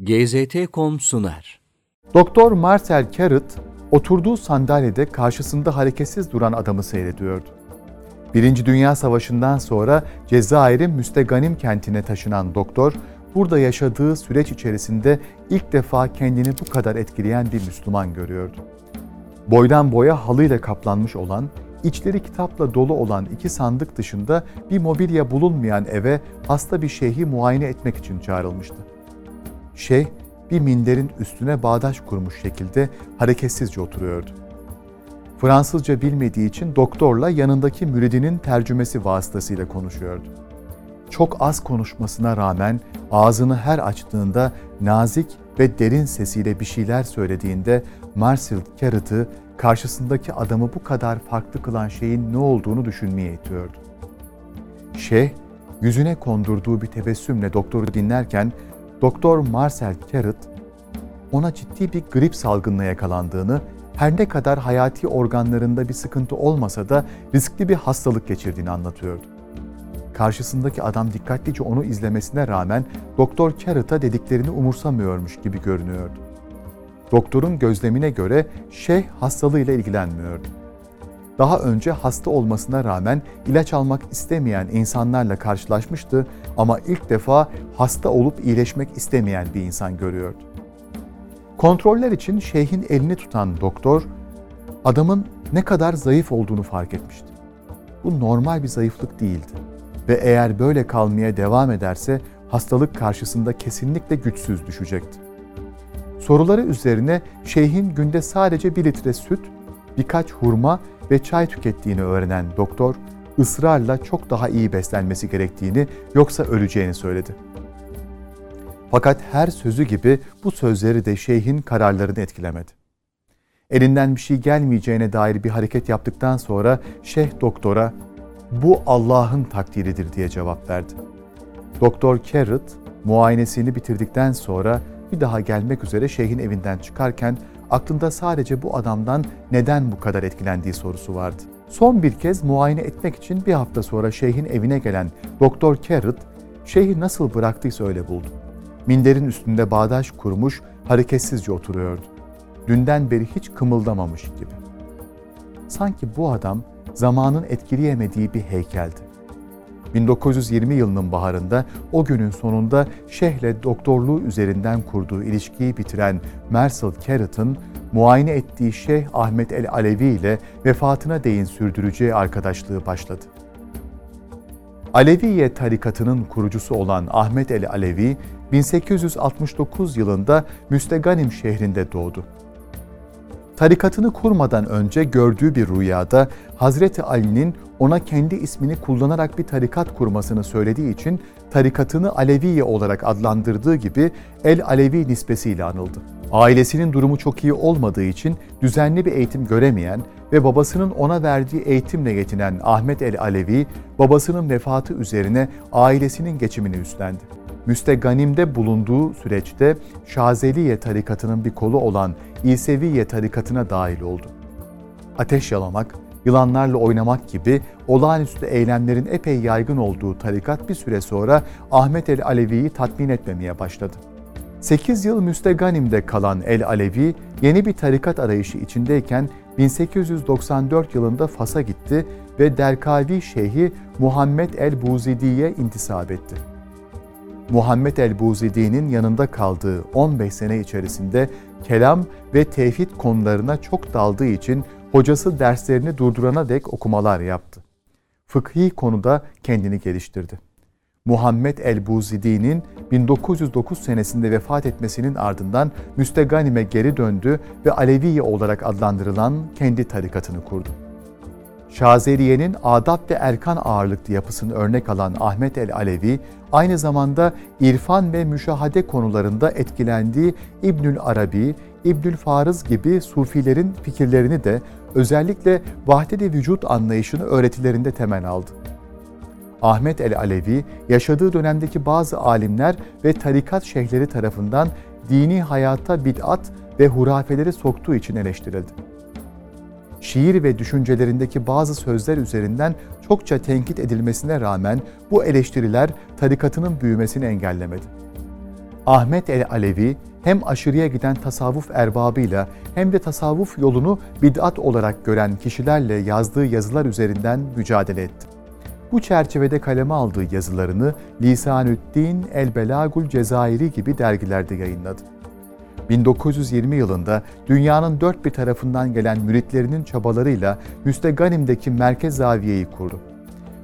GZT.com sunar. Doktor Marcel Carrot oturduğu sandalyede karşısında hareketsiz duran adamı seyrediyordu. Birinci Dünya Savaşı'ndan sonra Cezayir'in Müsteganim kentine taşınan doktor, burada yaşadığı süreç içerisinde ilk defa kendini bu kadar etkileyen bir Müslüman görüyordu. Boydan boya halıyla kaplanmış olan, içleri kitapla dolu olan iki sandık dışında bir mobilya bulunmayan eve hasta bir şeyhi muayene etmek için çağrılmıştı. Şeyh bir minderin üstüne bağdaş kurmuş şekilde hareketsizce oturuyordu. Fransızca bilmediği için doktorla yanındaki müridinin tercümesi vasıtasıyla konuşuyordu. Çok az konuşmasına rağmen ağzını her açtığında nazik ve derin sesiyle bir şeyler söylediğinde Marcel Carrot'ı karşısındaki adamı bu kadar farklı kılan şeyin ne olduğunu düşünmeye itiyordu. Şeyh, yüzüne kondurduğu bir tebessümle doktoru dinlerken Doktor Marcel Carrot ona ciddi bir grip salgınına yakalandığını, her ne kadar hayati organlarında bir sıkıntı olmasa da riskli bir hastalık geçirdiğini anlatıyordu. Karşısındaki adam dikkatlice onu izlemesine rağmen Doktor Carrot'a dediklerini umursamıyormuş gibi görünüyordu. Doktorun gözlemine göre şeyh hastalığıyla ilgilenmiyordu daha önce hasta olmasına rağmen ilaç almak istemeyen insanlarla karşılaşmıştı ama ilk defa hasta olup iyileşmek istemeyen bir insan görüyordu. Kontroller için şeyhin elini tutan doktor, adamın ne kadar zayıf olduğunu fark etmişti. Bu normal bir zayıflık değildi ve eğer böyle kalmaya devam ederse hastalık karşısında kesinlikle güçsüz düşecekti. Soruları üzerine şeyhin günde sadece bir litre süt, birkaç hurma ve çay tükettiğini öğrenen doktor, ısrarla çok daha iyi beslenmesi gerektiğini yoksa öleceğini söyledi. Fakat her sözü gibi bu sözleri de şeyhin kararlarını etkilemedi. Elinden bir şey gelmeyeceğine dair bir hareket yaptıktan sonra şeyh doktora bu Allah'ın takdiridir diye cevap verdi. Doktor Carrot muayenesini bitirdikten sonra bir daha gelmek üzere şeyhin evinden çıkarken aklında sadece bu adamdan neden bu kadar etkilendiği sorusu vardı. Son bir kez muayene etmek için bir hafta sonra şeyhin evine gelen Doktor Carrot, şeyhi nasıl bıraktıysa öyle buldu. Minderin üstünde bağdaş kurmuş, hareketsizce oturuyordu. Dünden beri hiç kımıldamamış gibi. Sanki bu adam zamanın etkileyemediği bir heykeldi. 1920 yılının baharında o günün sonunda Şeyh'le doktorluğu üzerinden kurduğu ilişkiyi bitiren Marcel Carrot'ın muayene ettiği Şeyh Ahmet el Alevi ile vefatına değin sürdüreceği arkadaşlığı başladı. Aleviye tarikatının kurucusu olan Ahmet el Alevi, 1869 yılında Müsteganim şehrinde doğdu. Tarikatını kurmadan önce gördüğü bir rüyada Hazreti Ali'nin ona kendi ismini kullanarak bir tarikat kurmasını söylediği için tarikatını Aleviye olarak adlandırdığı gibi El Alevi nispesiyle anıldı. Ailesinin durumu çok iyi olmadığı için düzenli bir eğitim göremeyen ve babasının ona verdiği eğitimle yetinen Ahmet el Alevi, babasının vefatı üzerine ailesinin geçimini üstlendi. Müsteganim'de bulunduğu süreçte Şazeliye tarikatının bir kolu olan İseviye tarikatına dahil oldu. Ateş yalamak, yılanlarla oynamak gibi olağanüstü eylemlerin epey yaygın olduğu tarikat bir süre sonra Ahmet el Alevi'yi tatmin etmemeye başladı. 8 yıl Müsteganim'de kalan El Alevi yeni bir tarikat arayışı içindeyken 1894 yılında Fas'a gitti ve Derkavi Şeyhi Muhammed el Buzidi'ye intisap etti. Muhammed el-Buzidi'nin yanında kaldığı 15 sene içerisinde kelam ve tevhid konularına çok daldığı için hocası derslerini durdurana dek okumalar yaptı. Fıkhi konuda kendini geliştirdi. Muhammed el-Buzidi'nin 1909 senesinde vefat etmesinin ardından Müsteganim'e geri döndü ve Aleviye olarak adlandırılan kendi tarikatını kurdu. Şazeliye'nin adab ve erkan ağırlıklı yapısını örnek alan Ahmet el Alevi, aynı zamanda irfan ve müşahade konularında etkilendiği İbnül Arabi, İbnül Farız gibi sufilerin fikirlerini de özellikle vahdet-i vücut anlayışını öğretilerinde temel aldı. Ahmet el Alevi, yaşadığı dönemdeki bazı alimler ve tarikat şeyhleri tarafından dini hayata bid'at ve hurafeleri soktuğu için eleştirildi şiir ve düşüncelerindeki bazı sözler üzerinden çokça tenkit edilmesine rağmen bu eleştiriler tarikatının büyümesini engellemedi. Ahmet el-Alevi hem aşırıya giden tasavvuf erbabıyla hem de tasavvuf yolunu bid'at olarak gören kişilerle yazdığı yazılar üzerinden mücadele etti. Bu çerçevede kaleme aldığı yazılarını Lisanüddin el-Belagul Cezayiri gibi dergilerde yayınladı. 1920 yılında dünyanın dört bir tarafından gelen müritlerinin çabalarıyla Müsteganim'deki Merkez Zaviye'yi kurdu.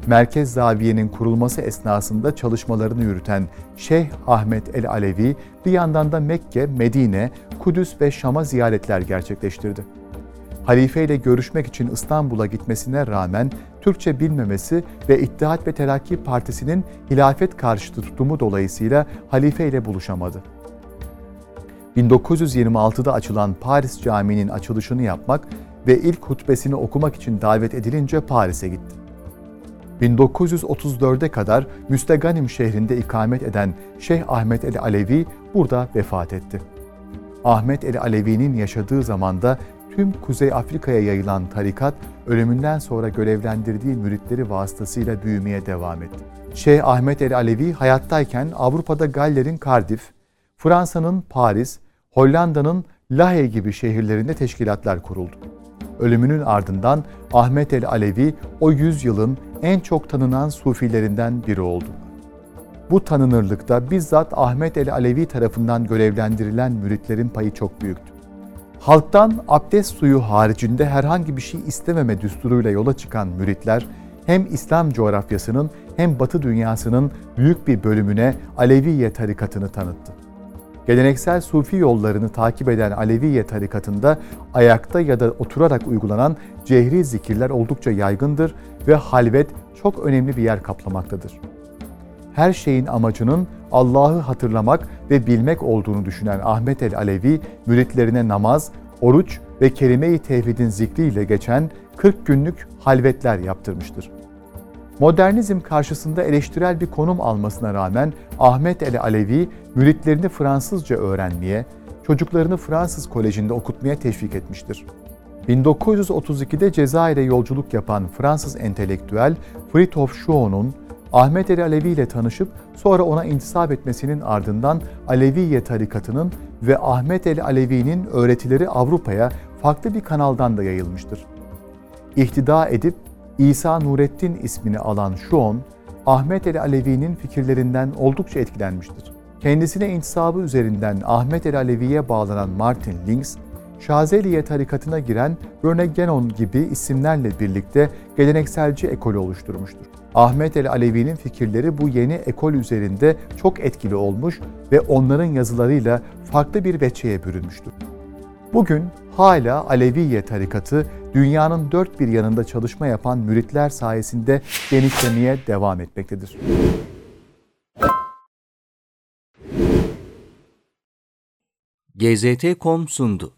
Merkez Zaviye'nin kurulması esnasında çalışmalarını yürüten Şeyh Ahmet el-Alevi bir yandan da Mekke, Medine, Kudüs ve Şam'a ziyaretler gerçekleştirdi. Halife ile görüşmek için İstanbul'a gitmesine rağmen Türkçe bilmemesi ve İttihat ve Terakki Partisi'nin hilafet karşıtı tutumu dolayısıyla halife ile buluşamadı. 1926'da açılan Paris Camii'nin açılışını yapmak ve ilk hutbesini okumak için davet edilince Paris'e gitti. 1934'e kadar Müsteganim şehrinde ikamet eden Şeyh Ahmet el Alevi burada vefat etti. Ahmet el Alevi'nin yaşadığı zamanda tüm Kuzey Afrika'ya yayılan tarikat ölümünden sonra görevlendirdiği müritleri vasıtasıyla büyümeye devam etti. Şeyh Ahmet el Alevi hayattayken Avrupa'da Galler'in Cardiff, Fransa'nın Paris, Hollanda'nın Lahey gibi şehirlerinde teşkilatlar kuruldu. Ölümünün ardından Ahmet el Alevi o yüzyılın en çok tanınan sufilerinden biri oldu. Bu tanınırlıkta bizzat Ahmet el Alevi tarafından görevlendirilen müritlerin payı çok büyüktü. Halktan abdest suyu haricinde herhangi bir şey istememe düsturuyla yola çıkan müritler hem İslam coğrafyasının hem Batı dünyasının büyük bir bölümüne Aleviye tarikatını tanıttı. Geleneksel sufi yollarını takip eden Aleviye tarikatında ayakta ya da oturarak uygulanan cehri zikirler oldukça yaygındır ve halvet çok önemli bir yer kaplamaktadır. Her şeyin amacının Allah'ı hatırlamak ve bilmek olduğunu düşünen Ahmet el Alevi, müritlerine namaz, oruç ve kelime-i tevhidin zikriyle geçen 40 günlük halvetler yaptırmıştır. Modernizm karşısında eleştirel bir konum almasına rağmen Ahmet el Alevi müritlerini Fransızca öğrenmeye, çocuklarını Fransız kolejinde okutmaya teşvik etmiştir. 1932'de Cezayir'e yolculuk yapan Fransız entelektüel Fritjof Schuon'un Ahmet el Alevi ile tanışıp sonra ona intisap etmesinin ardından Aleviye tarikatının ve Ahmet el Alevi'nin öğretileri Avrupa'ya farklı bir kanaldan da yayılmıştır. İhtida edip İsa Nurettin ismini alan Şuon, Ahmet el Alevi'nin fikirlerinden oldukça etkilenmiştir. Kendisine intisabı üzerinden Ahmet el Alevi'ye bağlanan Martin Links, Şazeliye tarikatına giren Rene Genon gibi isimlerle birlikte gelenekselci ekolü oluşturmuştur. Ahmet el Alevi'nin fikirleri bu yeni ekol üzerinde çok etkili olmuş ve onların yazılarıyla farklı bir veçeye bürünmüştür. Bugün hala Aleviye tarikatı dünyanın dört bir yanında çalışma yapan müritler sayesinde genişlemeye devam etmektedir. GZT.com sundu.